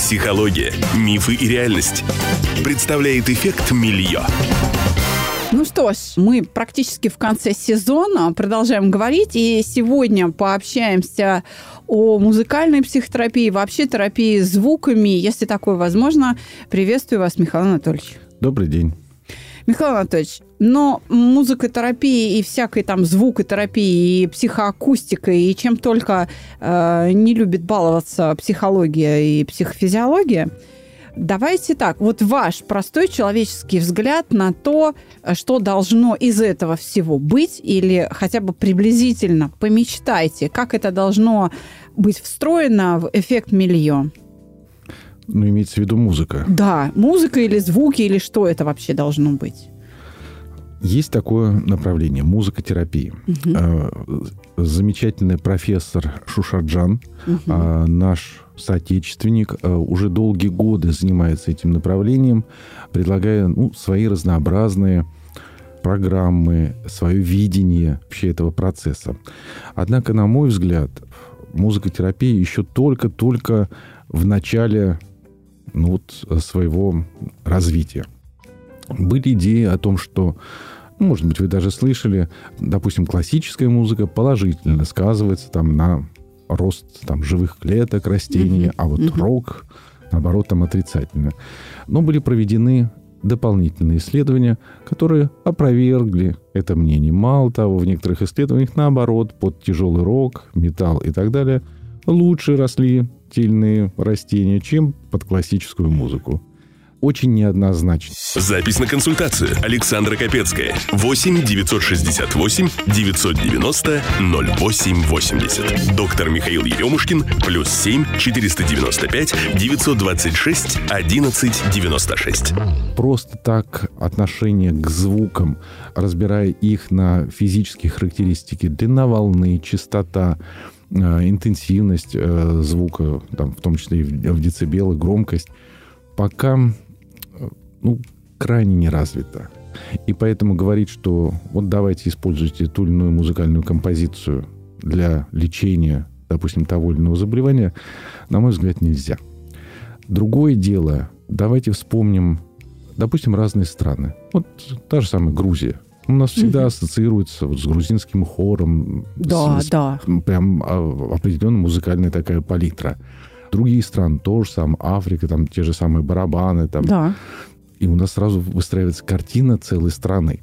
Психология, мифы и реальность. Представляет эффект Мильё. Ну что ж, мы практически в конце сезона продолжаем говорить, и сегодня пообщаемся о музыкальной психотерапии, вообще терапии звуками. Если такое возможно, приветствую вас, Михаил Анатольевич. Добрый день. Михаил Анатольевич, но музыкотерапия и всякой там звукотерапии, и психоакустика, и чем только э, не любит баловаться психология и психофизиология, Давайте так, вот ваш простой человеческий взгляд на то, что должно из этого всего быть, или хотя бы приблизительно помечтайте, как это должно быть встроено в эффект миллион. Ну, имеется в виду музыка. Да, музыка или звуки, или что это вообще должно быть? Есть такое направление музыкотерапии. Угу. Замечательный профессор Шушаджан, угу. наш соотечественник, а, уже долгие годы занимается этим направлением, предлагая ну, свои разнообразные программы, свое видение вообще этого процесса. Однако, на мой взгляд, музыкотерапия еще только-только в начале ну, вот, своего развития. Были идеи о том, что ну, может быть, вы даже слышали, допустим, классическая музыка положительно сказывается там на рост там, живых клеток растений, mm-hmm. а вот mm-hmm. рок, наоборот, там отрицательно. Но были проведены дополнительные исследования, которые опровергли это мнение. Мало того, в некоторых исследованиях, наоборот, под тяжелый рок, металл и так далее, лучше росли тельные растения, чем под классическую музыку очень неоднозначно. Запись на консультацию. Александра Капецкая. 8 968 990 0880. Доктор Михаил Еремушкин. Плюс 7 495 926 11 96. Просто так отношение к звукам, разбирая их на физические характеристики, длина волны, частота, интенсивность э, звука, там, в том числе и в децибелы, громкость, пока ну, крайне не развита. И поэтому говорить, что вот давайте используйте ту или иную музыкальную композицию для лечения, допустим, того или иного заболевания, на мой взгляд, нельзя. Другое дело, давайте вспомним, допустим, разные страны. Вот та же самая Грузия. У нас всегда ассоциируется вот с грузинским хором. Да, с, да. Прям а, определенная музыкальная такая палитра. Другие страны тоже сам Африка, там те же самые барабаны, там да. И у нас сразу выстраивается картина целой страны.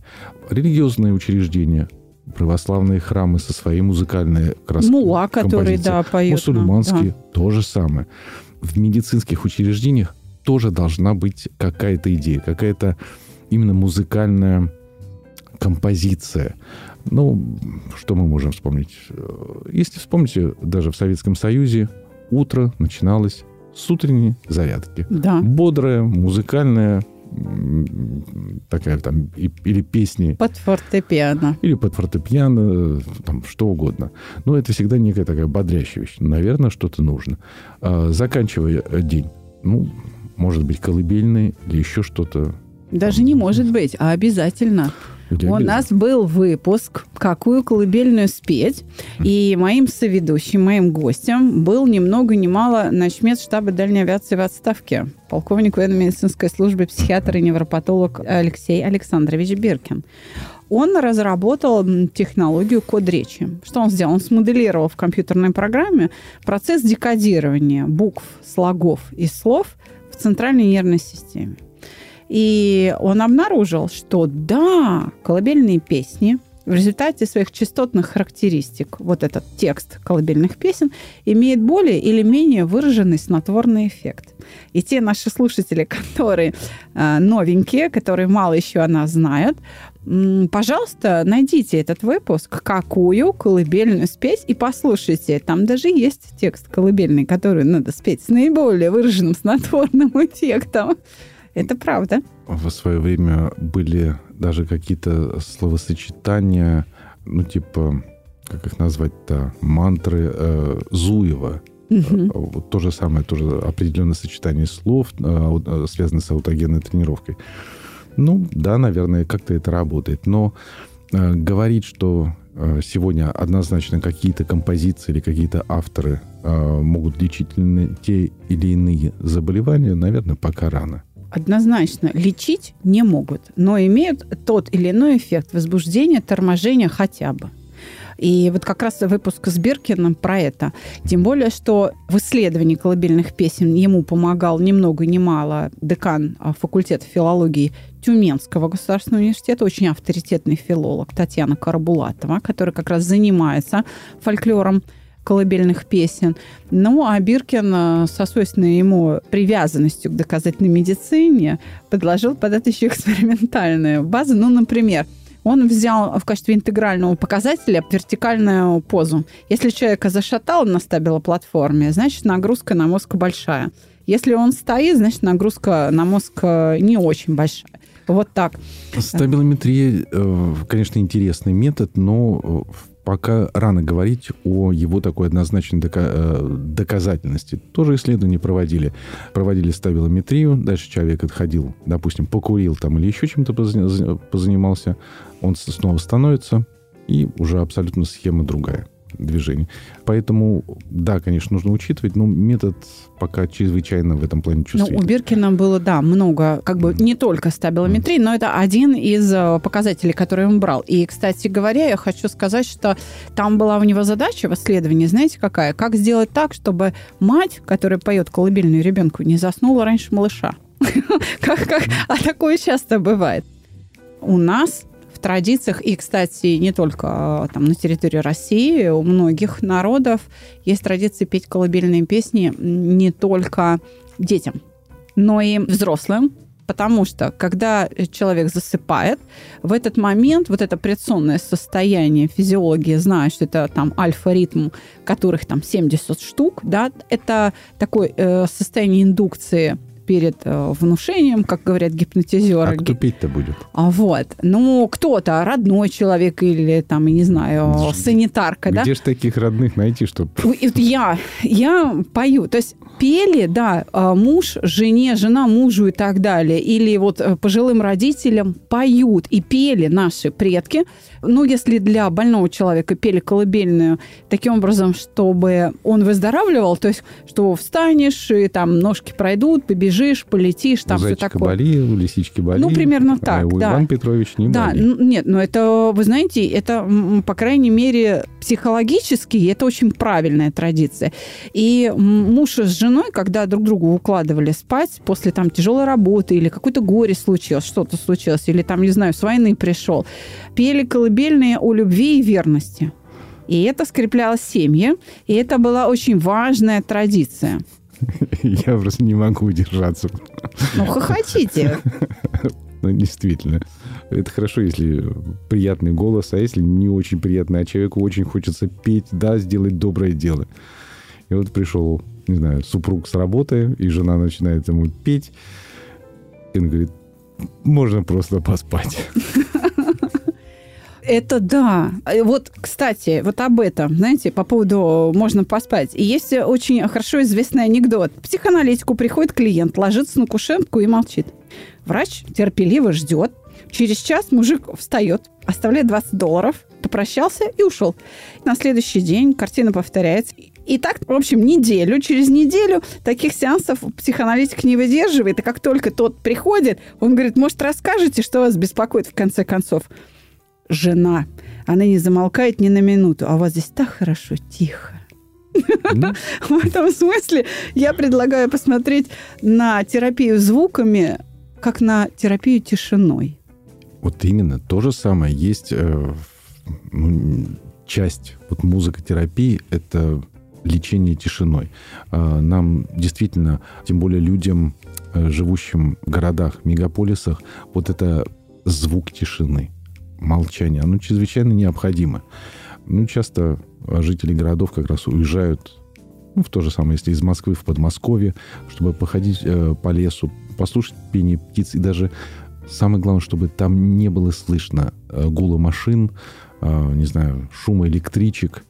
Религиозные учреждения, православные храмы со своей музыкальной краской. Мула, который, да, поет. Мусульманские, да. то же самое. В медицинских учреждениях тоже должна быть какая-то идея, какая-то именно музыкальная композиция. Ну, что мы можем вспомнить? Если вспомните, даже в Советском Союзе утро начиналось с утренней зарядки. Да. Бодрая, музыкальная, такая там, или песни. Под фортепиано. Или под фортепиано, там, что угодно. Но это всегда некая такая бодрящая вещь. Наверное, что-то нужно. А, заканчивая день, ну, может быть, колыбельный или еще что-то. Даже не может быть, а обязательно. У нас был выпуск «Какую колыбельную спеть?» И моим соведущим, моим гостем был ни много ни мало начмет штаба дальней авиации в отставке, полковник военно-медицинской службы, психиатр и невропатолог Алексей Александрович Биркин. Он разработал технологию код речи. Что он сделал? Он смоделировал в компьютерной программе процесс декодирования букв, слогов и слов в центральной нервной системе. И он обнаружил, что да, колыбельные песни в результате своих частотных характеристик, вот этот текст колыбельных песен, имеет более или менее выраженный снотворный эффект. И те наши слушатели, которые э, новенькие, которые мало еще о нас знают, пожалуйста, найдите этот выпуск, какую колыбельную спеть, и послушайте. Там даже есть текст колыбельный, который надо спеть с наиболее выраженным снотворным эффектом. Это правда. В свое время были даже какие-то словосочетания, ну, типа, как их назвать-то, мантры э, Зуева. Угу. Вот то же самое, тоже определенное сочетание слов, э, связанное с аутогенной тренировкой. Ну, да, наверное, как-то это работает. Но э, говорить, что э, сегодня однозначно какие-то композиции или какие-то авторы э, могут лечить те или иные заболевания, наверное, пока рано. Однозначно лечить не могут, но имеют тот или иной эффект возбуждения, торможения хотя бы. И вот как раз выпуск с Биркиным про это. Тем более, что в исследовании колыбельных песен ему помогал ни много ни мало декан а, факультета филологии Тюменского государственного университета, очень авторитетный филолог Татьяна Карабулатова, которая как раз занимается фольклором колыбельных песен. Ну, а Биркин а, со свойственной ему привязанностью к доказательной медицине предложил под это еще экспериментальную базу. Ну, например, он взял в качестве интегрального показателя вертикальную позу. Если человека зашатал на стабилоплатформе, значит, нагрузка на мозг большая. Если он стоит, значит, нагрузка на мозг э, не очень большая. Вот так. Стабилометрия, э, конечно, интересный метод, но э, пока рано говорить о его такой однозначной доказательности. Тоже исследования проводили. Проводили стабилометрию, дальше человек отходил, допустим, покурил там или еще чем-то позанимался, он снова становится, и уже абсолютно схема другая движений. Поэтому, да, конечно, нужно учитывать, но метод пока чрезвычайно в этом плане чувствительный. Ну, у Биркина было, да, много, как бы не только стабилометрии, mm. но это один из э, показателей, который он брал. И, кстати говоря, я хочу сказать, что там была у него задача в исследовании, знаете, какая? Как сделать так, чтобы мать, которая поет колыбельную ребенку, не заснула раньше малыша? А такое часто бывает. У нас в традициях, и, кстати, не только а, там, на территории России, у многих народов есть традиция петь колыбельные песни не только детям, но и взрослым, потому что когда человек засыпает, в этот момент вот это предсонное состояние физиологии знает, что это там альфа-ритм, которых там 70 штук, да, это такое э, состояние индукции перед э, внушением, как говорят гипнотизеры. А кто петь-то будет? А вот. Ну, кто-то, родной человек или там, я не знаю, санитарка, Где да? Где же таких родных найти, чтобы... Я, я пою. То есть пели, да, а, муж жене, жена мужу и так далее. Или вот э, пожилым родителям поют и пели наши предки. Ну, если для больного человека пели колыбельную таким образом, чтобы он выздоравливал, то есть, что встанешь, и там ножки пройдут, побежишь, полетишь, там все такое. болел, лисички болели. Ну, примерно так, а да. Иван Петрович не Да, болел. нет, но это, вы знаете, это, по крайней мере, психологически, это очень правильная традиция. И муж с женой, когда друг другу укладывали спать после там тяжелой работы или какое-то горе случилось, что-то случилось, или там, не знаю, с войны пришел, пели колыбельные о любви и верности. И это скрепляло семьи, и это была очень важная традиция. Я просто не могу удержаться. Ну, хохотите. Ну, действительно. Это хорошо, если приятный голос, а если не очень приятный, а человеку очень хочется петь, да, сделать доброе дело. И вот пришел, не знаю, супруг с работы, и жена начинает ему петь. И он говорит, можно просто поспать. Это да. Вот, кстати, вот об этом, знаете, по поводу можно поспать. И есть очень хорошо известный анекдот. В психоаналитику приходит клиент, ложится на кушетку и молчит. Врач терпеливо ждет. Через час мужик встает, оставляет 20 долларов, попрощался и ушел. На следующий день картина повторяется. И так, в общем, неделю. Через неделю таких сеансов психоаналитик не выдерживает. И как только тот приходит, он говорит, может, расскажете, что вас беспокоит в конце концов? Жена. Она не замолкает ни на минуту. А у вас здесь так хорошо, тихо. Ну. В этом смысле я предлагаю посмотреть на терапию звуками, как на терапию тишиной. Вот именно то же самое есть э, ну, часть вот музыкотерапии это лечение тишиной. Э, нам действительно, тем более людям, э, живущим в городах, мегаполисах, вот это звук тишины, молчание, оно чрезвычайно необходимо. Ну, часто жители городов как раз уезжают ну, в то же самое, если из Москвы в Подмосковье, чтобы походить э, по лесу, послушать пение птиц и даже самое главное, чтобы там не было слышно э, гула машин, э, не знаю, шума электричек,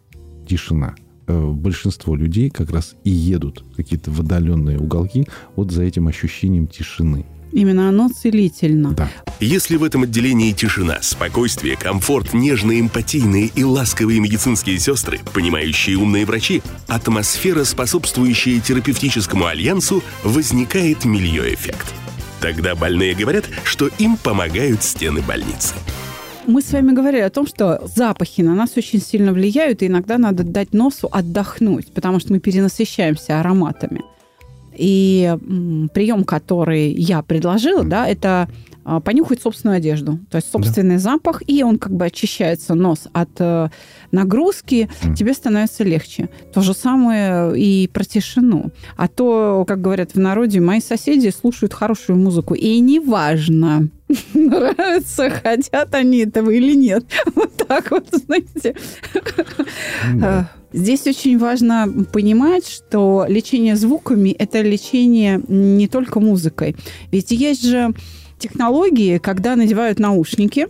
тишина. Э, большинство людей как раз и едут какие-то в отдаленные уголки вот за этим ощущением тишины. Именно оно целительно. Да. Если в этом отделении тишина, спокойствие, комфорт, нежные, эмпатийные и ласковые медицинские сестры, понимающие умные врачи, атмосфера, способствующая терапевтическому альянсу, возникает мильё-эффект. Тогда больные говорят, что им помогают стены больницы мы с вами говорили о том, что запахи на нас очень сильно влияют, и иногда надо дать носу отдохнуть, потому что мы перенасыщаемся ароматами. И прием, который я предложила, да, это а, понюхать собственную одежду, то есть собственный да. запах, и он как бы очищается нос от э, нагрузки, mm. тебе становится легче. То же самое и про тишину. А то, как говорят в народе, мои соседи слушают хорошую музыку, и неважно, нравится, хотят они этого или нет. Вот так вот, знаете. Да. Здесь очень важно понимать, что лечение звуками – это лечение не только музыкой. Ведь есть же технологии, когда надевают наушники,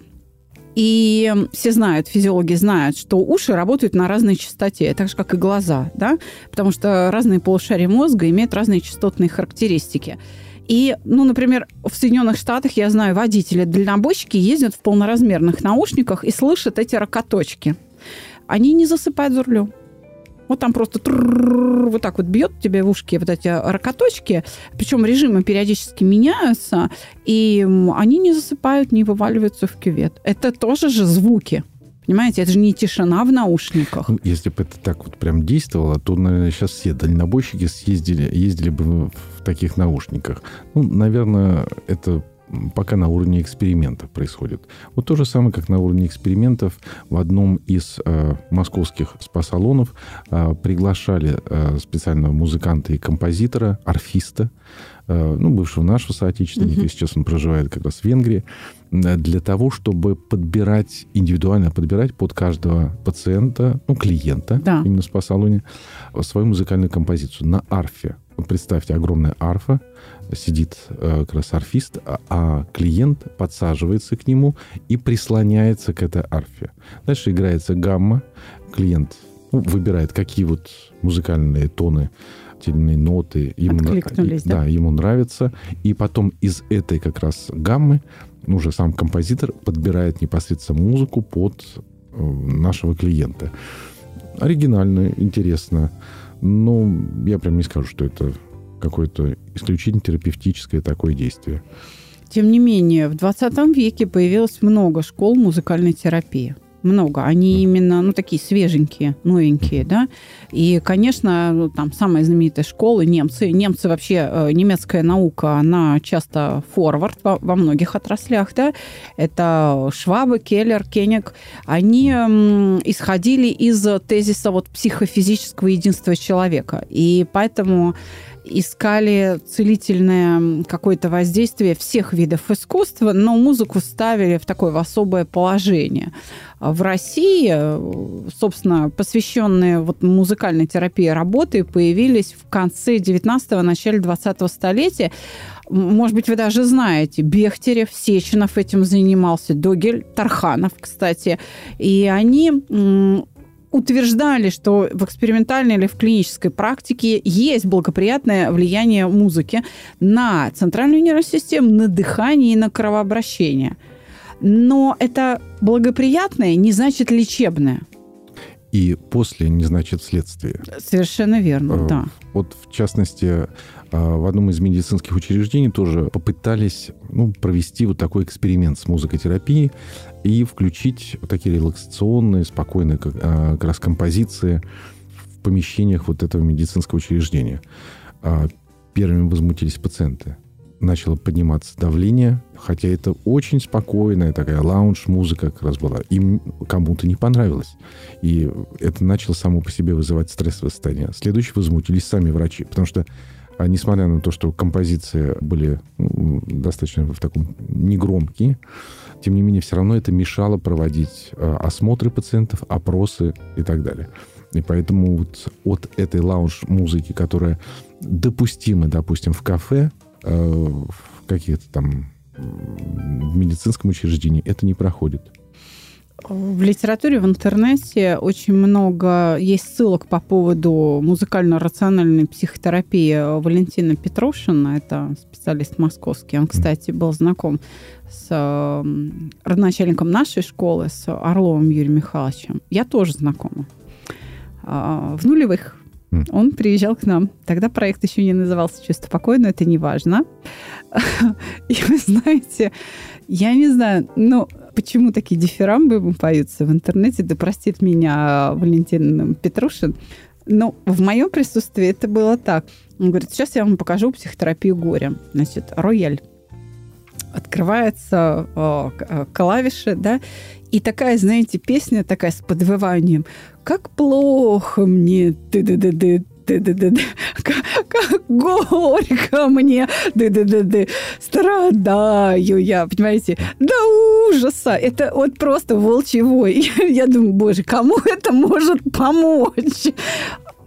и все знают, физиологи знают, что уши работают на разной частоте, так же, как и глаза, да? потому что разные полушария мозга имеют разные частотные характеристики. И, ну, например, в Соединенных Штатах, я знаю, водители-дальнобойщики ездят в полноразмерных наушниках и слышат эти ракоточки. Они не засыпают за рулем. Вот там просто вот так вот бьет тебе в ушки вот эти ракоточки, причем режимы периодически меняются, и они не засыпают, не вываливаются в кювет. Это тоже же звуки. Понимаете, это же не тишина в наушниках. Ну, если бы это так вот прям действовало, то, наверное, сейчас все дальнобойщики съездили, ездили бы в таких наушниках. Ну, наверное, это пока на уровне экспериментов происходит. Вот то же самое, как на уровне экспериментов в одном из э, московских спа-салонов э, приглашали э, специального музыканта и композитора, арфиста, э, ну, бывшего нашего соотечественника, угу. сейчас он проживает как раз в Венгрии, э, для того, чтобы подбирать, индивидуально подбирать под каждого пациента, ну, клиента, да. именно в спа-салоне, свою музыкальную композицию на арфе. Вот представьте, огромная арфа, сидит э, как раз арфист, а, а клиент подсаживается к нему и прислоняется к этой арфе. Дальше играется гамма. Клиент ну, выбирает, какие вот музыкальные тоны, тельные ноты ему, да? Да, ему нравятся. И потом из этой как раз гаммы уже сам композитор подбирает непосредственно музыку под э, нашего клиента. Оригинально, интересно. Но я прям не скажу, что это какое-то исключительно терапевтическое такое действие. Тем не менее, в 20 веке появилось много школ музыкальной терапии много. Они именно, ну, такие свеженькие, новенькие, да. И, конечно, ну, там самая знаменитая школа немцы. Немцы вообще, э, немецкая наука, она часто форвард во, во многих отраслях, да. Это Швабы, Келлер, Кенек. Они исходили из тезиса вот психофизического единства человека. И поэтому искали целительное какое-то воздействие всех видов искусства, но музыку ставили в такое в особое положение. В России, собственно, посвященные вот музыкальной терапии работы появились в конце 19-го, начале 20-го столетия. Может быть, вы даже знаете, Бехтерев, Сеченов этим занимался, Догель, Тарханов, кстати. И они утверждали, что в экспериментальной или в клинической практике есть благоприятное влияние музыки на центральную нервную систему, на дыхание и на кровообращение. Но это благоприятное не значит лечебное. И после не значит следствие. Совершенно верно, э, да. Вот в частности, а, в одном из медицинских учреждений тоже попытались ну, провести вот такой эксперимент с музыкотерапией и включить вот такие релаксационные, спокойные как, а, как раз композиции в помещениях вот этого медицинского учреждения. А, первыми возмутились пациенты. Начало подниматься давление, хотя это очень спокойная такая лаунж-музыка как раз была. Им кому-то не понравилось. И это начало само по себе вызывать стрессовое состояние. Следующие возмутились сами врачи, потому что а несмотря на то, что композиции были ну, достаточно в таком негромкие, тем не менее, все равно это мешало проводить э, осмотры пациентов, опросы и так далее. И поэтому вот от этой лаунж-музыки, которая допустима, допустим, в кафе, в каких-то там в медицинском учреждении, это не проходит. В литературе, в интернете очень много есть ссылок по поводу музыкально-рациональной психотерапии Валентина Петрушина. Это специалист московский. Он, кстати, был знаком с родоначальником нашей школы, с Орловым Юрием Михайловичем. Я тоже знакома. А, в нулевых он приезжал к нам. Тогда проект еще не назывался «Чисто покойно», это не важно. И вы знаете, я не знаю, но почему такие дифирамбы поются в интернете, да простит меня Валентин Петрушин, но в моем присутствии это было так. Он говорит, сейчас я вам покажу психотерапию горя. Значит, рояль. Открывается о, клавиши, да, и такая, знаете, песня такая с подвыванием. Как плохо мне, ты ты ты ты ты-ты-ты, как, как горько мне, ты-ты-ты, страдаю я, понимаете, до ужаса. Это вот просто волчевой. Я думаю, боже, кому это может помочь?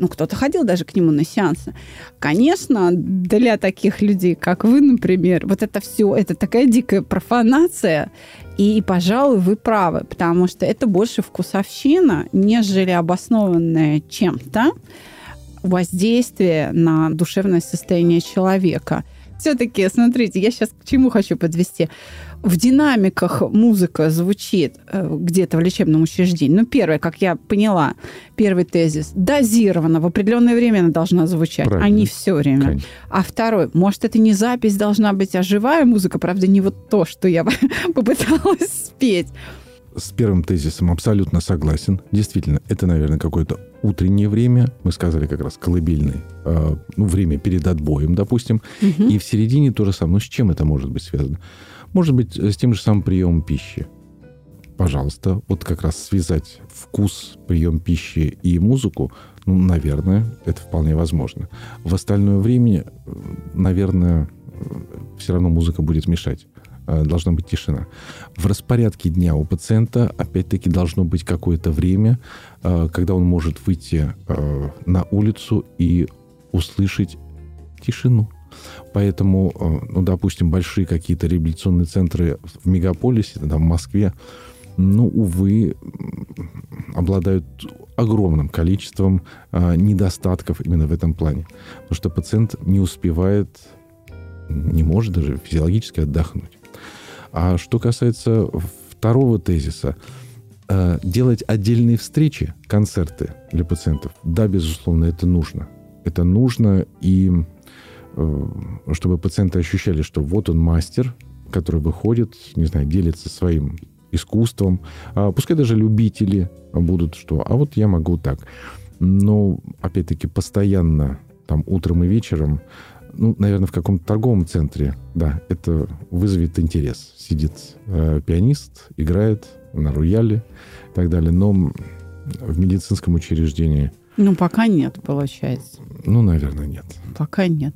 Ну, кто-то ходил даже к нему на сеансы. Конечно, для таких людей, как вы, например, вот это все, это такая дикая профанация. И, пожалуй, вы правы, потому что это больше вкусовщина, нежели обоснованная чем-то воздействие на душевное состояние человека. Все-таки, смотрите, я сейчас к чему хочу подвести. В динамиках музыка звучит э, где-то в лечебном учреждении. Ну, первое, как я поняла, первый тезис, дозировано, в определенное время она должна звучать, Правильно. а не все время. Конечно. А второй, может, это не запись должна быть, а живая музыка, правда, не вот то, что я попыталась спеть с первым тезисом абсолютно согласен. Действительно, это, наверное, какое-то утреннее время. Мы сказали как раз колыбельное. Э, ну, время перед отбоем, допустим. Угу. И в середине то же самое. Ну, с чем это может быть связано? Может быть, с тем же самым приемом пищи. Пожалуйста, вот как раз связать вкус, прием пищи и музыку, ну, наверное, это вполне возможно. В остальное время, э, наверное, э, все равно музыка будет мешать. Э, должна быть тишина. В распорядке дня у пациента, опять-таки, должно быть какое-то время, э, когда он может выйти э, на улицу и услышать тишину. Поэтому, ну, допустим, большие какие-то реабилитационные центры в мегаполисе, там, в Москве, ну, увы, обладают огромным количеством недостатков именно в этом плане. Потому что пациент не успевает, не может даже физиологически отдохнуть. А что касается второго тезиса, э, делать отдельные встречи, концерты для пациентов, да, безусловно, это нужно. Это нужно, и э, чтобы пациенты ощущали, что вот он мастер, который выходит, не знаю, делится своим искусством. А пускай даже любители будут, что а вот я могу так. Но, опять-таки, постоянно там утром и вечером ну, наверное, в каком-то торговом центре, да, это вызовет интерес. Сидит э, пианист, играет на рояле и так далее. Но в медицинском учреждении... Ну, пока нет, получается. Ну, наверное, нет. Пока нет.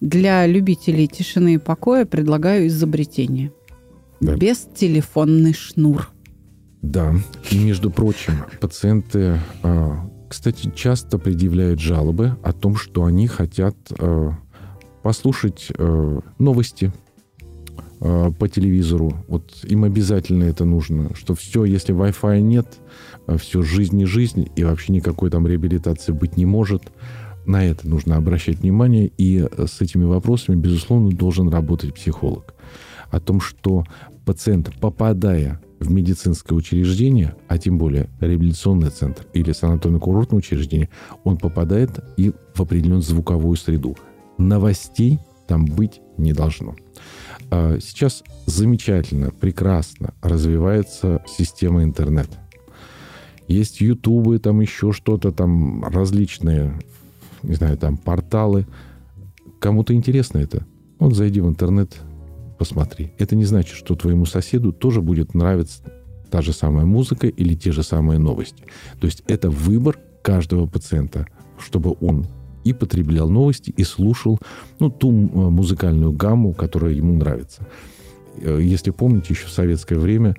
Для любителей тишины и покоя предлагаю изобретение. Да. Бестелефонный шнур. Да. И, между прочим, пациенты, э, кстати, часто предъявляют жалобы о том, что они хотят э, послушать э, новости э, по телевизору. Вот им обязательно это нужно, что все, если Wi-Fi нет, э, все жизнь не жизнь, и вообще никакой там реабилитации быть не может. На это нужно обращать внимание, и э, с этими вопросами, безусловно, должен работать психолог. О том, что пациент, попадая в медицинское учреждение, а тем более реабилитационный центр или санаторно-курортное учреждение, он попадает и в определенную звуковую среду новостей там быть не должно. А, сейчас замечательно, прекрасно развивается система интернет. Есть ютубы, там еще что-то, там различные, не знаю, там порталы. Кому-то интересно это? Вот зайди в интернет, посмотри. Это не значит, что твоему соседу тоже будет нравиться та же самая музыка или те же самые новости. То есть это выбор каждого пациента, чтобы он и потреблял новости, и слушал ну, ту э, музыкальную гамму, которая ему нравится. Э, если помните, еще в советское время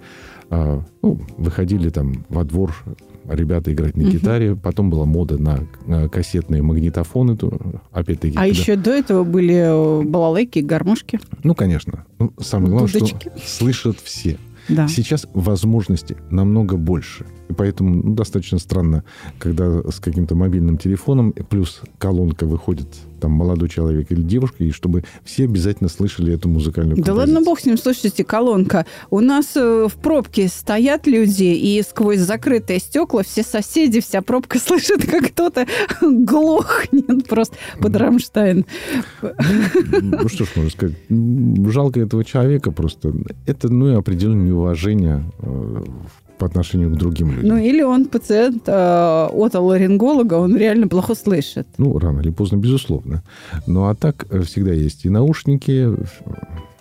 а, ну, выходили там во двор ребята играть на гитаре, угу. потом была мода на, кассетные магнитофоны, то, опять-таки. А когда... еще до этого были э, балалайки, гармошки. Ну, конечно. Ну, самое главное, Дудочки. что слышат все. да. Сейчас возможностей намного больше. И поэтому ну, достаточно странно, когда с каким-то мобильным телефоном плюс колонка выходит там молодой человек или девушка, и чтобы все обязательно слышали эту музыкальную Да ладно бог с ним, слушайте, колонка. У нас э, в пробке стоят люди, и сквозь закрытые стекла все соседи, вся пробка слышит, как кто-то глохнет просто под Рамштайн. Ну, что ж можно сказать. Жалко этого человека просто. Это, ну, и определенное неуважение э, по отношению к другим людям. Ну, или он пациент э, отоларинголога, он реально плохо слышит. Ну, рано или поздно, безусловно. Ну, а так э, всегда есть и наушники,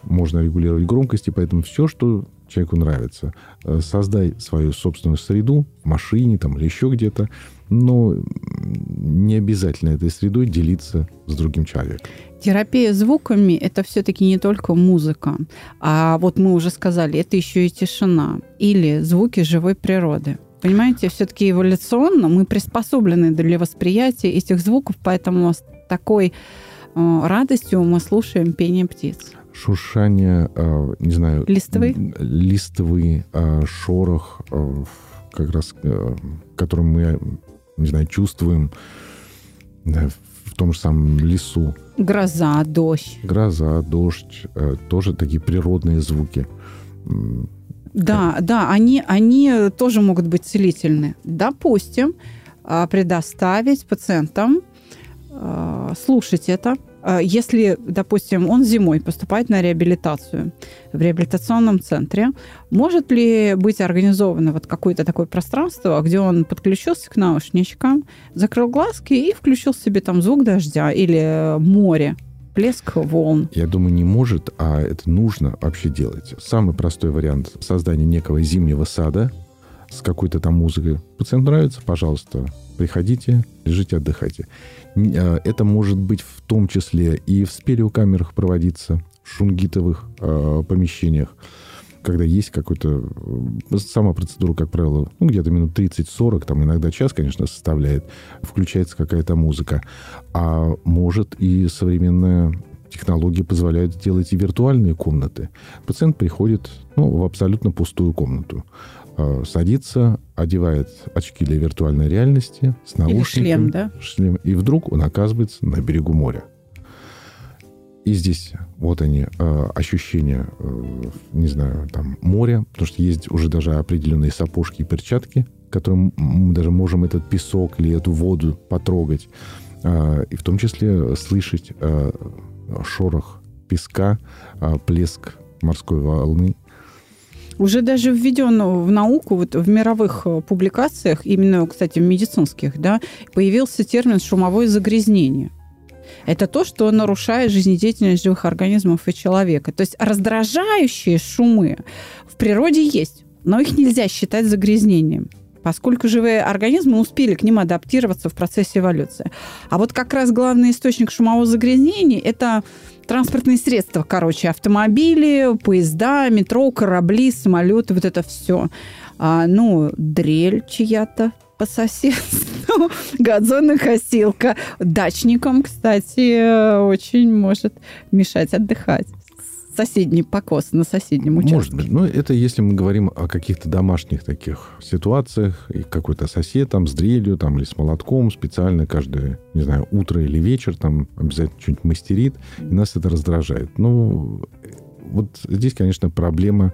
можно регулировать громкости, поэтому все, что человеку нравится. Э, создай свою собственную среду в машине там, или еще где-то, но не обязательно этой средой делиться с другим человеком. Терапия звуками – это все-таки не только музыка, а вот мы уже сказали, это еще и тишина или звуки живой природы. Понимаете, все-таки эволюционно мы приспособлены для восприятия этих звуков, поэтому с такой э, радостью мы слушаем пение птиц. Шуршание, э, не знаю... Листовый? Листовый, э, шорох, как раз, который мы, не знаю, чувствуем в том же самом лесу. Гроза, дождь. Гроза, дождь, э, тоже такие природные звуки. Да, как... да, они, они тоже могут быть целительны. Допустим, а, предоставить пациентам а, слушать это, если, допустим, он зимой поступает на реабилитацию в реабилитационном центре, может ли быть организовано вот какое-то такое пространство, где он подключился к наушничкам, закрыл глазки и включил себе там звук дождя или море? плеск волн? Я думаю, не может, а это нужно вообще делать. Самый простой вариант создания некого зимнего сада с какой-то там музыкой. Пациент нравится, пожалуйста, приходите, лежите, отдыхайте. А, это может быть в том числе и в стереокамерах проводиться, в шунгитовых э, помещениях, когда есть какой-то... Э, сама процедура, как правило, ну, где-то минут 30-40, там иногда час, конечно, составляет, включается какая-то музыка. А может и современная технология позволяет сделать и виртуальные комнаты. Пациент приходит ну, в абсолютно пустую комнату. Э, садится, одевает очки для виртуальной реальности с наушниками. Или шлем, да? Шлем, и вдруг он оказывается на берегу моря. И здесь вот они, э, ощущения, э, не знаю, там, моря, потому что есть уже даже определенные сапожки и перчатки, которым мы даже можем этот песок или эту воду потрогать. И в том числе слышать шорох песка, плеск морской волны уже даже введен в науку, вот в мировых э, публикациях, именно, кстати, в медицинских, да, появился термин «шумовое загрязнение». Это то, что нарушает жизнедеятельность живых организмов и человека. То есть раздражающие шумы в природе есть, но их нельзя считать загрязнением поскольку живые организмы успели к ним адаптироваться в процессе эволюции. А вот как раз главный источник шумового загрязнения – это транспортные средства, короче, автомобили, поезда, метро, корабли, самолеты, вот это все. А, ну, дрель чья-то по соседству, газонокосилка. Дачникам, кстати, очень может мешать отдыхать соседний покос на соседнем участке. Может быть. Но это если мы говорим о каких-то домашних таких ситуациях, и какой-то сосед там с дрелью там, или с молотком специально каждое, не знаю, утро или вечер там обязательно что-нибудь мастерит, и нас это раздражает. Ну, вот здесь, конечно, проблема,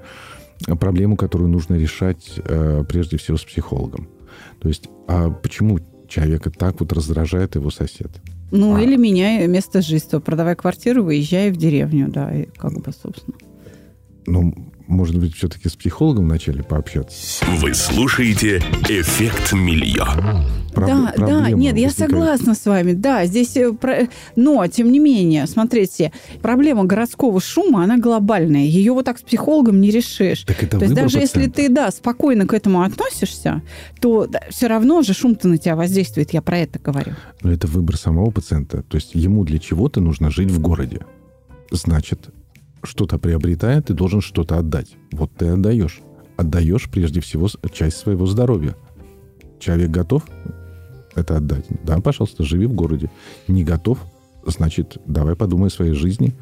проблему, которую нужно решать э, прежде всего с психологом. То есть, а почему человека так вот раздражает его сосед? Ну, а. или меняй место жительства. Продавай квартиру, выезжай в деревню, да, и как бы, собственно. Ну, может быть, все-таки с психологом вначале пообщаться. Вы слушаете «Эффект Мильё». Проб- да, да, нет, я согласна с вами, да, здесь, э, но, тем не менее, смотрите, проблема городского шума, она глобальная, ее вот так с психологом не решишь. Так это то есть даже пациента. если ты, да, спокойно к этому относишься, то да, все равно же шум-то на тебя воздействует, я про это говорю. Но это выбор самого пациента, то есть ему для чего-то нужно жить в городе. Значит, что-то приобретая, ты должен что-то отдать. Вот ты отдаешь. Отдаешь прежде всего часть своего здоровья. Человек готов это отдать? Да, пожалуйста, живи в городе. Не готов? Значит, давай подумай о своей жизни.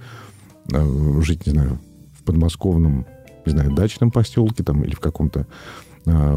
Э, жить, не знаю, в подмосковном не знаю, дачном поселке там или в каком-то э,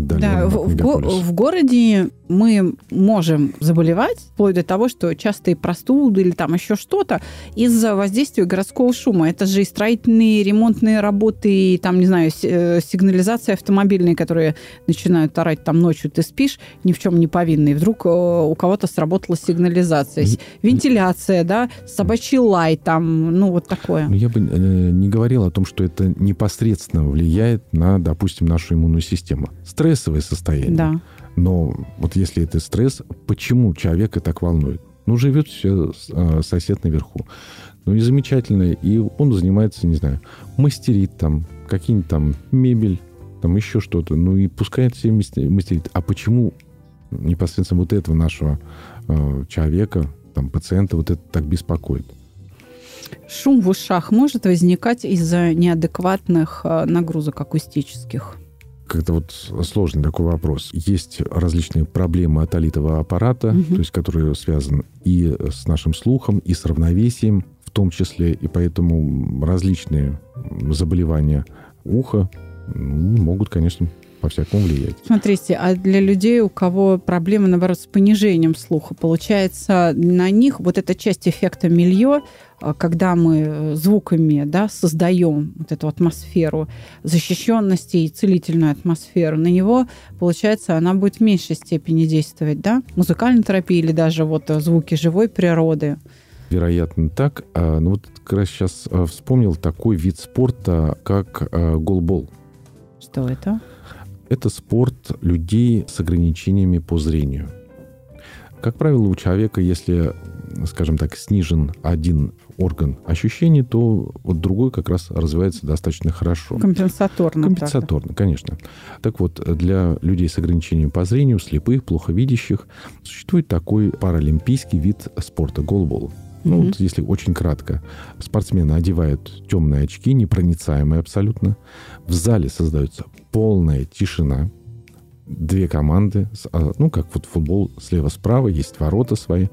да, в, в, в городе мы можем заболевать, вплоть до того, что частые простуды или там еще что-то из-за воздействия городского шума. Это же и строительные, ремонтные работы, и там, не знаю, э, сигнализация автомобильные, которые начинают орать там ночью, ты спишь, ни в чем не повинный. Вдруг э, у кого-то сработала сигнализация. Вентиляция, да, собачий лай там, ну вот такое. Я бы э, не говорил о том, что это непосредственно влияет на, допустим, нашу иммунную систему стрессовое состояние. Да. Но вот если это стресс, почему человека так волнует? Ну, живет все а, сосед наверху. Ну и замечательно. И он занимается, не знаю, мастерит там, какие-нибудь там мебель, там еще что-то. Ну и пускай все мастерит. А почему непосредственно вот этого нашего э, человека, там, пациента, вот это так беспокоит? Шум в ушах может возникать из-за неадекватных э, нагрузок акустических? Как-то вот сложный такой вопрос. Есть различные проблемы отолитого аппарата, угу. то есть которые связаны и с нашим слухом, и с равновесием в том числе, и поэтому различные заболевания уха могут, конечно, по-всякому влиять. Смотрите, а для людей, у кого проблемы, наоборот, с понижением слуха, получается, на них вот эта часть эффекта милье, когда мы э, звуками да, создаем вот эту атмосферу защищенности и целительную атмосферу, на него, получается, она будет в меньшей степени действовать, да? Музыкальная терапия или даже вот э, звуки живой природы. Вероятно, так. А, ну вот как раз сейчас э, вспомнил такой вид спорта, как голбол. Что это? Это спорт людей с ограничениями по зрению. Как правило, у человека, если, скажем так, снижен один орган ощущений, то вот другой как раз развивается достаточно хорошо. Компенсаторно. Компенсаторно, правда. конечно. Так вот, для людей с ограничением по зрению, слепых, плохо видящих, существует такой паралимпийский вид спорта – голбол. Ну, mm-hmm. вот если очень кратко. Спортсмены одевают темные очки, непроницаемые абсолютно. В зале создается полная тишина. Две команды, а, ну, как вот футбол слева-справа, есть ворота свои.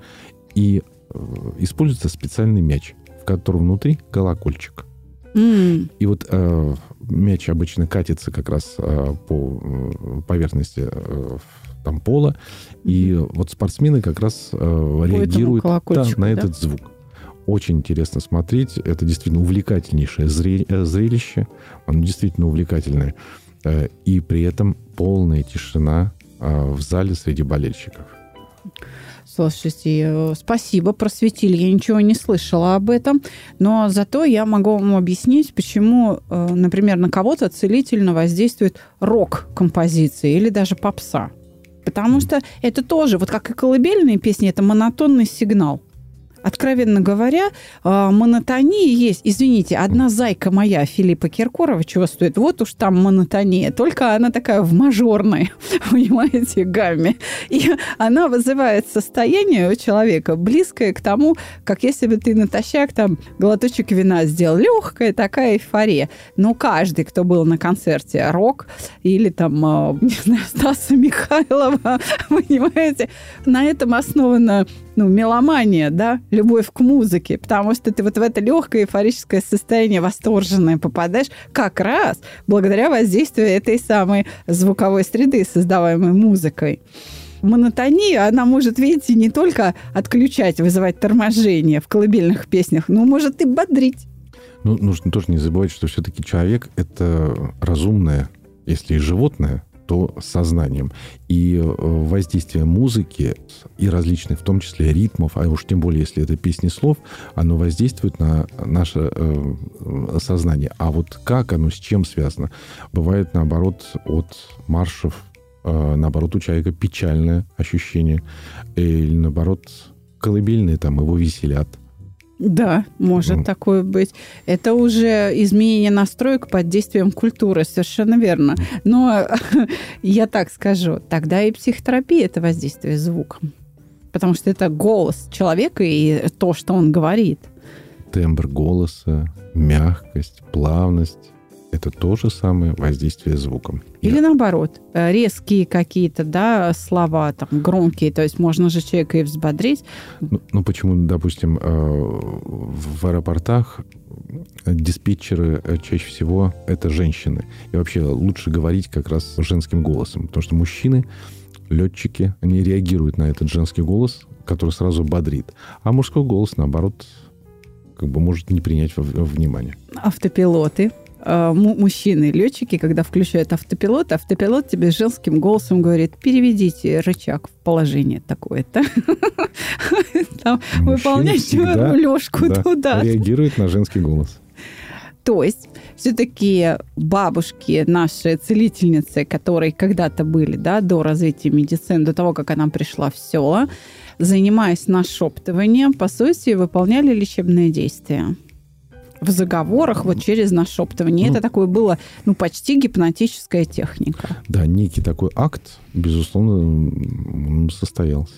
И э, используется специальный мяч, в котором внутри колокольчик. Mm. И вот э, мяч обычно катится как раз э, по э, поверхности э, там пола, и вот спортсмены как раз э, реагируют да, на этот звук. Очень интересно смотреть. Это действительно увлекательнейшее э, зрелище. Оно действительно увлекательное. Э, и при этом полная тишина э, в зале среди болельщиков. Слушайте, э, спасибо, просветили. Я ничего не слышала об этом. Но зато я могу вам объяснить, почему, например, на кого-то целительно воздействует рок-композиции или даже попса. Потому что это тоже, вот как и колыбельные песни, это монотонный сигнал. Откровенно говоря, а, монотония есть. Извините, одна зайка моя Филиппа Киркорова чего стоит? Вот уж там монотония. Только она такая в мажорной, понимаете, гамме. И она вызывает состояние у человека близкое к тому, как если бы ты натощак там глоточек вина сделал. Легкая такая эйфория. Но каждый, кто был на концерте рок или там, а, не знаю, Стаса Михайлова, понимаете, на этом основана ну, меломания, да, любовь к музыке, потому что ты вот в это легкое эйфорическое состояние восторженное попадаешь как раз благодаря воздействию этой самой звуковой среды, создаваемой музыкой. Монотония, она может, видите, не только отключать, вызывать торможение в колыбельных песнях, но может и бодрить. Ну, нужно тоже не забывать, что все-таки человек — это разумное, если и животное, то сознанием. И э, воздействие музыки и различных, в том числе ритмов, а уж тем более, если это песни слов, оно воздействует на наше э, сознание. А вот как оно, с чем связано? Бывает, наоборот, от маршев, э, наоборот, у человека печальное ощущение, или, наоборот, колыбельные там его веселят. Да, может mm. такое быть. Это уже изменение настроек под действием культуры, совершенно верно. Но я так скажу, тогда и психотерапия – это воздействие звуком. Потому что это голос человека и то, что он говорит. Тембр голоса, мягкость, плавность. Это то же самое воздействие звуком. Или Я... наоборот, э, резкие какие-то да, слова, там, громкие, то есть можно же человека и взбодрить. Ну, ну почему, допустим, э, в аэропортах диспетчеры э, чаще всего это женщины. И вообще лучше говорить как раз женским голосом, потому что мужчины, летчики, они реагируют на этот женский голос, который сразу бодрит. А мужской голос, наоборот, как бы может не принять во внимание. Автопилоты мужчины, летчики, когда включают автопилот, автопилот тебе женским голосом говорит, переведите рычаг в положение такое-то. Выполняйте рулежку туда. реагирует на женский голос. То есть все-таки бабушки, наши целительницы, которые когда-то были да, до развития медицины, до того, как она пришла в село, занимаясь нашептыванием, по сути, выполняли лечебные действия в заговорах вот через нашептывание. Ну, это такое было, ну, почти гипнотическая техника. Да, некий такой акт, безусловно, состоялся.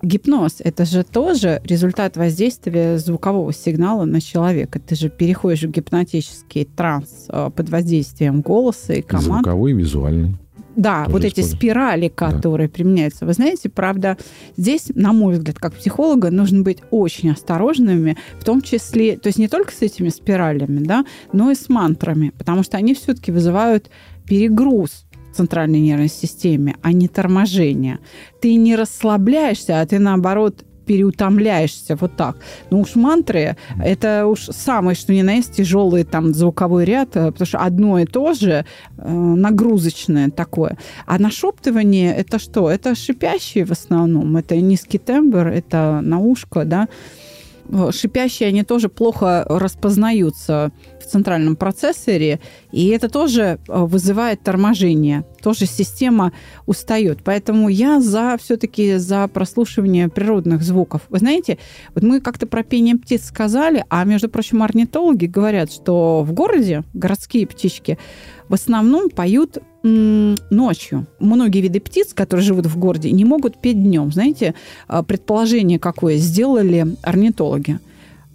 Гипноз – это же тоже результат воздействия звукового сигнала на человека. Ты же переходишь в гипнотический транс э, под воздействием голоса и команд. Звуковой и визуальный. Да, вот эти спирали, которые да. применяются. Вы знаете, правда, здесь, на мой взгляд, как психолога, нужно быть очень осторожными, в том числе, то есть не только с этими спиралями, да, но и с мантрами, потому что они все-таки вызывают перегруз центральной нервной системе, а не торможение. Ты не расслабляешься, а ты, наоборот, переутомляешься вот так. Ну уж мантры, это уж самое, что ни на есть, тяжелый там звуковой ряд, э, потому что одно и то же э, нагрузочное такое. А нашептывание это что? Это шипящие в основном, это низкий тембр, это на ушко, да, шипящие, они тоже плохо распознаются в центральном процессоре, и это тоже э, вызывает торможение. Тоже система устает. Поэтому я за все-таки за прослушивание природных звуков. Вы знаете, вот мы как-то про пение птиц сказали, а между прочим, орнитологи говорят, что в городе городские птички в основном поют ночью. Многие виды птиц, которые живут в городе, не могут петь днем. Знаете, а, предположение какое сделали орнитологи.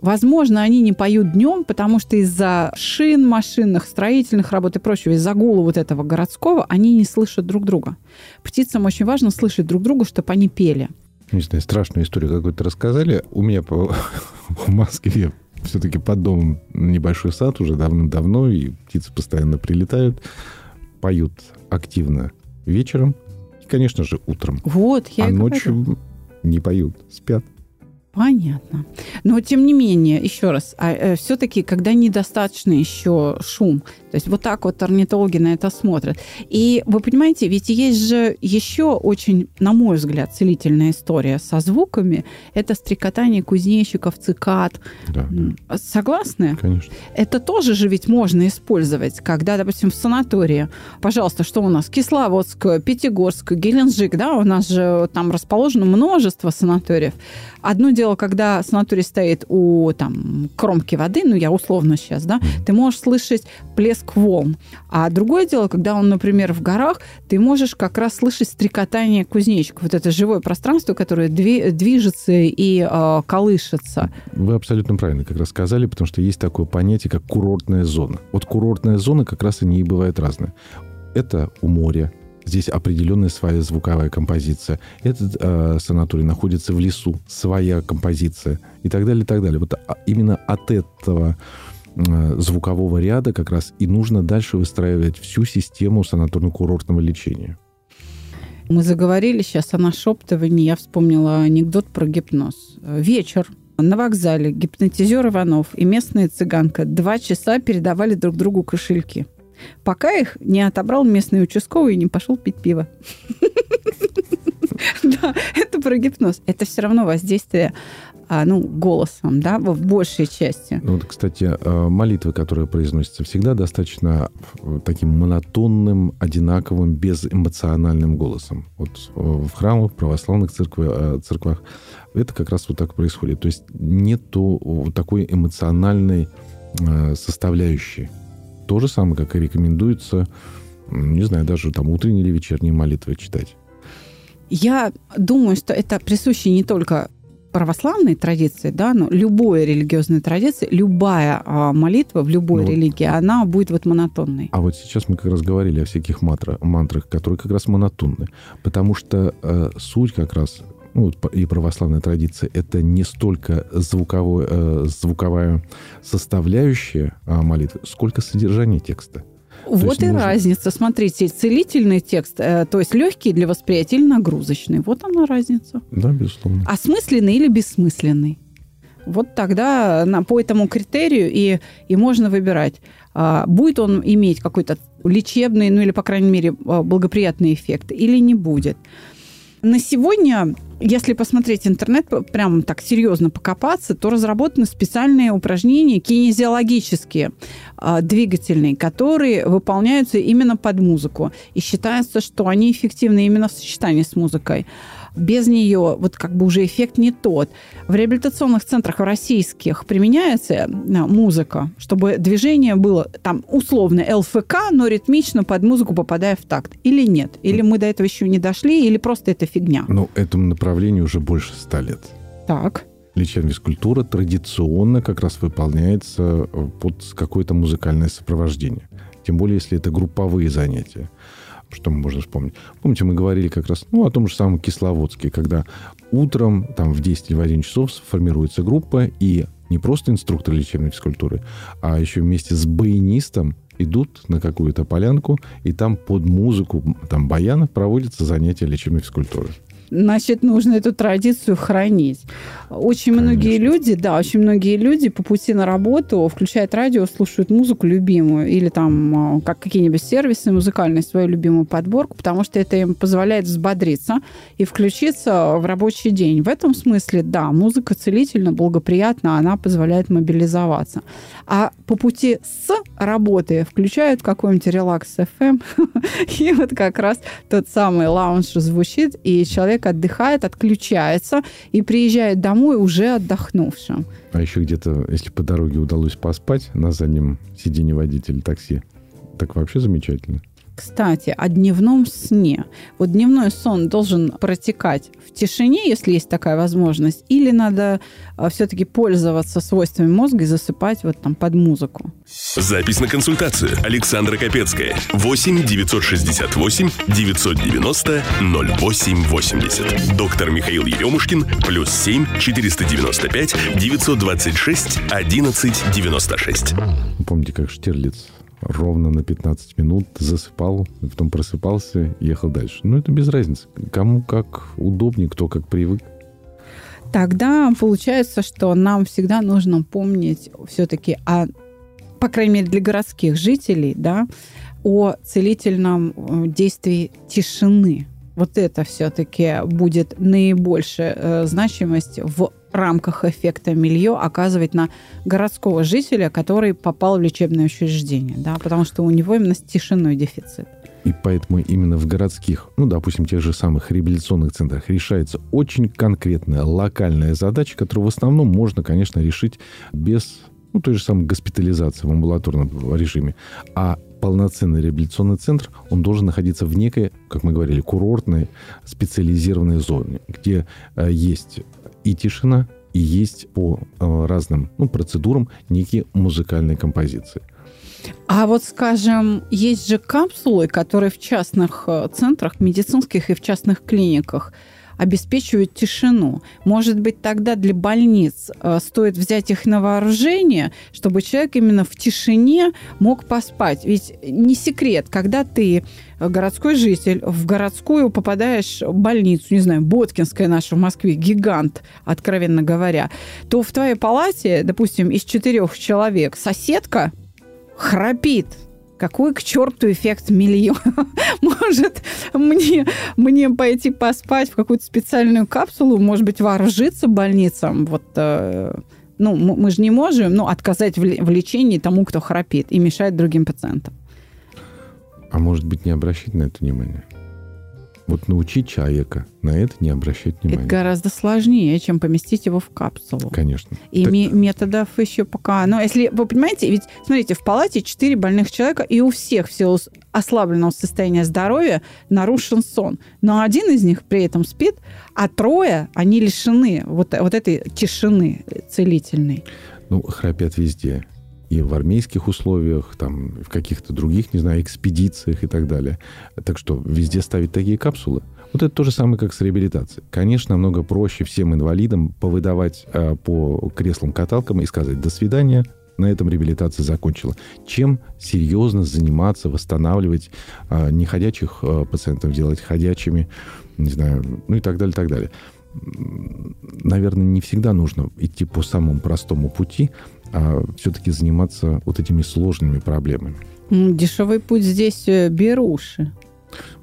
Возможно, они не поют днем, потому что из-за шин машинных, строительных работ и прочего, из-за гула вот этого городского, они не слышат друг друга. Птицам очень важно слышать друг друга, чтобы они пели. Не знаю, страшную историю какую-то рассказали. У меня по... в Москве все-таки под домом небольшой сад уже давно-давно, и птицы постоянно прилетают, поют активно вечером и, конечно же, утром. Вот, я А ночью говорю. не поют, спят. Понятно. Но тем не менее, еще раз, а, э, все-таки, когда недостаточно еще шум, то есть вот так вот орнитологи на это смотрят. И вы понимаете, ведь есть же еще очень, на мой взгляд, целительная история со звуками. Это стрекотание кузнечиков, цикад. Да, да. Согласны? Конечно. Это тоже же ведь можно использовать, когда, допустим, в санатории, пожалуйста, что у нас? Кисловодск, Пятигорск, Геленджик, да, у нас же там расположено множество санаториев. Одно дело, когда санаторий стоит у там, кромки воды, ну, я условно сейчас, да, ты можешь слышать плеск волн. А другое дело, когда он, например, в горах, ты можешь как раз слышать стрекотание кузнечиков. Вот это живое пространство, которое движется и э, колышется. Вы абсолютно правильно как раз сказали, потому что есть такое понятие, как курортная зона. Вот курортная зона как раз они и бывают разные. Это у моря, Здесь определенная своя звуковая композиция. Этот э, санаторий находится в лесу, своя композиция и так далее, и так далее. Вот а, именно от этого э, звукового ряда как раз и нужно дальше выстраивать всю систему санаторно-курортного лечения. Мы заговорили сейчас о нашептывании. Я вспомнила анекдот про гипноз. Вечер. На вокзале гипнотизер Иванов и местная цыганка два часа передавали друг другу кошельки пока их не отобрал местный участковый и не пошел пить пиво. Да, это про гипноз. Это все равно воздействие а, ну, голосом, да, в большей части. Ну, вот, кстати, а, молитвы, которые произносятся, всегда достаточно таким монотонным, одинаковым, безэмоциональным голосом. Вот в храмах, в православных церквах, а, церквах это как раз вот так происходит. То есть нету такой эмоциональной составляющей. То же самое, как и рекомендуется, не знаю, даже там утренние или вечерние молитвы читать. Я думаю, что это присуще не только православной традиции, да, но любой религиозной традиции, любая а, молитва в любой ну, религии, вот, она будет вот монотонной. А вот сейчас мы как раз говорили о всяких мантра, мантрах, которые как раз монотонны, потому что э, суть как раз ну, и православная традиция, это не столько звуковой, э, звуковая составляющая э, молитвы, сколько содержание текста. Вот и можно... разница. Смотрите, целительный текст, э, то есть легкий для восприятия или нагрузочный. Вот она разница. Да, безусловно. Осмысленный или бессмысленный. Вот тогда на, по этому критерию и, и можно выбирать, а, будет он иметь какой-то лечебный, ну или, по крайней мере, а, благоприятный эффект или не будет. На сегодня, если посмотреть интернет, прям так серьезно покопаться, то разработаны специальные упражнения кинезиологические, э, двигательные, которые выполняются именно под музыку. И считается, что они эффективны именно в сочетании с музыкой без нее вот как бы уже эффект не тот. В реабилитационных центрах российских применяется э, музыка, чтобы движение было там условно ЛФК, но ритмично под музыку попадая в такт. Или нет? Или мы до этого еще не дошли, или просто это фигня? Ну, этому направлению уже больше ста лет. Так. Лечебная физкультура традиционно как раз выполняется э, под какое-то музыкальное сопровождение. Тем более, если это групповые занятия что можем вспомнить? Помните, мы говорили как раз ну, о том же самом Кисловодске, когда утром там, в 10 или в 1 часов формируется группа, и не просто инструктор лечебной физкультуры, а еще вместе с баянистом идут на какую-то полянку, и там под музыку там баянов проводятся занятия лечебной физкультуры значит, нужно эту традицию хранить. Очень Конечно. многие люди, да, очень многие люди по пути на работу включают радио, слушают музыку любимую или там а, как какие-нибудь сервисы музыкальные, свою любимую подборку, потому что это им позволяет взбодриться и включиться в рабочий день. В этом смысле, да, музыка целительна, благоприятна, она позволяет мобилизоваться. А по пути с работы включают какой-нибудь релакс FM, и вот как раз тот самый лаунж звучит, и человек человек отдыхает, отключается и приезжает домой уже отдохнувшим. А еще где-то, если по дороге удалось поспать на заднем сиденье водителя такси, так вообще замечательно. Кстати, о дневном сне. Вот дневной сон должен протекать в тишине, если есть такая возможность, или надо а, все-таки пользоваться свойствами мозга и засыпать вот там под музыку. Запись на консультацию. Александра Капецкая. 8 968 990 0880. Доктор Михаил Еремушкин. Плюс 7 495 926 11 96. Помните, как Штирлиц ровно на 15 минут засыпал, потом просыпался, ехал дальше. Ну, это без разницы. Кому как удобнее, кто как привык. Тогда получается, что нам всегда нужно помнить все-таки о, по крайней мере, для городских жителей, да, о целительном э, действии тишины. Вот это все-таки будет наибольшая э, значимость в рамках эффекта милье оказывать на городского жителя, который попал в лечебное учреждение, да, потому что у него именно с тишиной дефицит. И поэтому именно в городских, ну, допустим, тех же самых реабилитационных центрах решается очень конкретная локальная задача, которую в основном можно, конечно, решить без ну, той же самой госпитализации в амбулаторном режиме. А полноценный реабилитационный центр, он должен находиться в некой, как мы говорили, курортной специализированной зоне, где э, есть и тишина, и есть по э, разным ну, процедурам некие музыкальные композиции. А вот, скажем, есть же капсулы, которые в частных э, центрах медицинских и в частных клиниках обеспечивают тишину. Может быть, тогда для больниц э, стоит взять их на вооружение, чтобы человек именно в тишине мог поспать. Ведь не секрет, когда ты э, городской житель, в городскую попадаешь в больницу, не знаю, Боткинская наша в Москве, гигант, откровенно говоря, то в твоей палате, допустим, из четырех человек соседка храпит, какой к черту эффект миллион? Может, мне, мне пойти поспать в какую-то специальную капсулу, может быть, вооружиться больницам? Вот, э, ну, мы же не можем ну, отказать в, лечении тому, кто храпит и мешает другим пациентам. А может быть, не обращать на это внимание? Вот научить человека на это не обращать внимания. Это гораздо сложнее, чем поместить его в капсулу. Конечно. И так... методов еще пока... Но если вы понимаете, ведь, смотрите, в палате 4 больных человека, и у всех в силу ослабленного состояния здоровья нарушен сон. Но один из них при этом спит, а трое, они лишены вот, вот этой тишины целительной. Ну, храпят везде и в армейских условиях, там, в каких-то других, не знаю, экспедициях и так далее. Так что везде ставить такие капсулы. Вот это то же самое, как с реабилитацией. Конечно, намного проще всем инвалидам повыдавать э, по креслам-каталкам и сказать «до свидания», на этом реабилитация закончила. Чем серьезно заниматься, восстанавливать э, неходячих э, пациентов, делать ходячими, не знаю, ну и так далее, так далее. Наверное, не всегда нужно идти по самому простому пути, а все-таки заниматься вот этими сложными проблемами. Дешевый путь здесь э, беруши.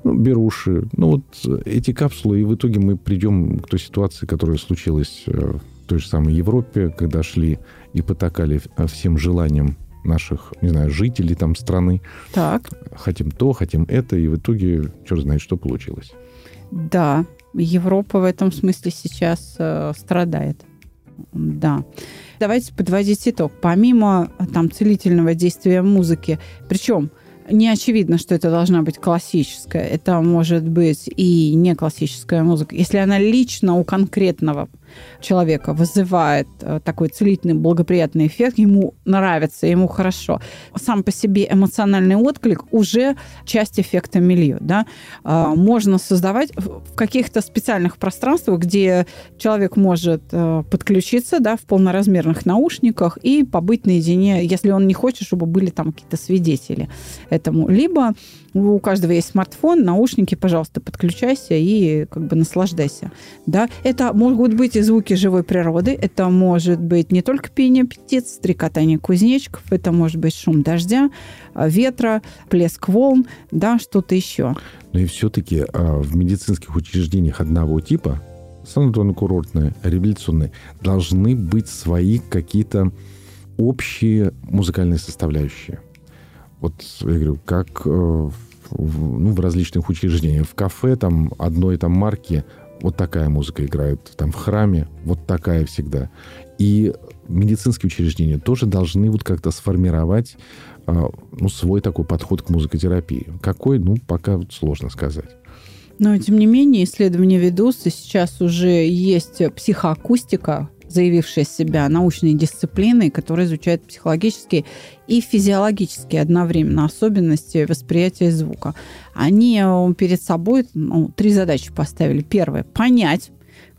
Ну, беруши. Ну, вот эти капсулы, и в итоге мы придем к той ситуации, которая случилась э, в той же самой Европе, когда шли и потакали э, всем желаниям наших, не знаю, жителей там страны. Так. Хотим то, хотим это, и в итоге черт знает, что получилось. Да, Европа в этом смысле сейчас э, страдает. Да. Давайте подводить итог. Помимо там целительного действия музыки, причем не очевидно, что это должна быть классическая. Это может быть и не классическая музыка. Если она лично у конкретного человека вызывает э, такой целительный, благоприятный эффект, ему нравится, ему хорошо. Сам по себе эмоциональный отклик уже часть эффекта милью. Да? А, можно создавать в каких-то специальных пространствах, где человек может э, подключиться да, в полноразмерных наушниках и побыть наедине, если он не хочет, чтобы были там какие-то свидетели этому. Либо у каждого есть смартфон, наушники, пожалуйста, подключайся и как бы наслаждайся. Да? Это могут быть и звуки живой природы, это может быть не только пение птиц, стрекотание кузнечиков, это может быть шум дождя, а, ветра, плеск волн, да, что-то еще. Но и все-таки а, в медицинских учреждениях одного типа, санаторно-курортные, реабилитационные, должны быть свои какие-то общие музыкальные составляющие. Вот я говорю, как э, ну, в различных учреждениях. В кафе там одной там марки вот такая музыка играет. Там в храме вот такая всегда. И медицинские учреждения тоже должны вот как-то сформировать э, ну, свой такой подход к музыкотерапии. Какой, ну, пока вот сложно сказать. Но, тем не менее, исследования ведутся. Сейчас уже есть психоакустика, заявившая себя научной дисциплиной, которая изучает психологические и физиологические одновременно особенности восприятия звука. Они э, перед собой ну, три задачи поставили. Первое – понять,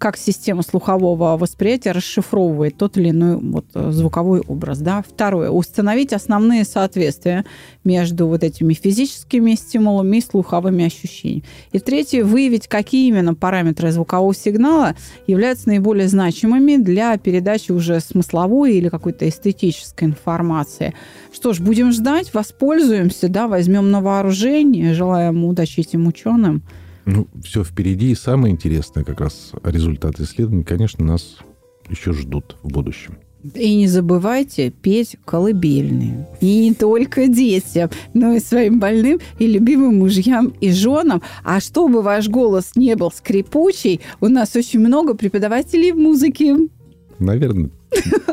как система слухового восприятия расшифровывает тот или иной вот, э, звуковой образ. Да? Второе. Установить основные соответствия между вот этими физическими стимулами и слуховыми ощущениями. И третье. Выявить, какие именно параметры звукового сигнала являются наиболее значимыми для передачи уже смысловой или какой-то эстетической информации. Что ж, будем ждать, воспользуемся, да, возьмем на вооружение. Желаем удачи этим ученым. Ну, все впереди. И самое интересное как раз результаты исследований, конечно, нас еще ждут в будущем. И не забывайте петь колыбельные. И не только детям, но и своим больным и любимым мужьям и женам. А чтобы ваш голос не был скрипучий, у нас очень много преподавателей музыки. Наверное,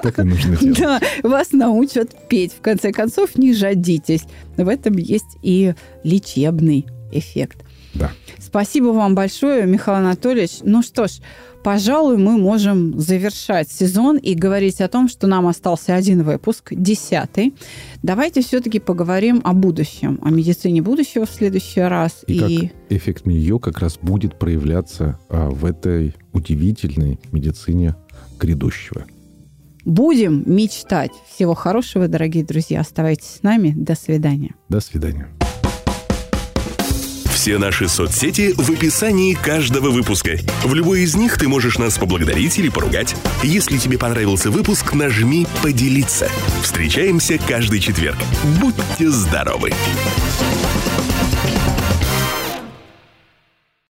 так и нужно делать. Да, вас научат петь. В конце концов, не жадитесь. В этом есть и лечебный эффект. Да. Спасибо вам большое, Михаил Анатольевич. Ну что ж, пожалуй, мы можем завершать сезон и говорить о том, что нам остался один выпуск, десятый. Давайте все-таки поговорим о будущем, о медицине будущего в следующий раз. И, и... как эффект Мильё как раз будет проявляться а, в этой удивительной медицине грядущего. Будем мечтать. Всего хорошего, дорогие друзья. Оставайтесь с нами. До свидания. До свидания. Все наши соцсети в описании каждого выпуска. В любой из них ты можешь нас поблагодарить или поругать. Если тебе понравился выпуск, нажми «Поделиться». Встречаемся каждый четверг. Будьте здоровы! thank you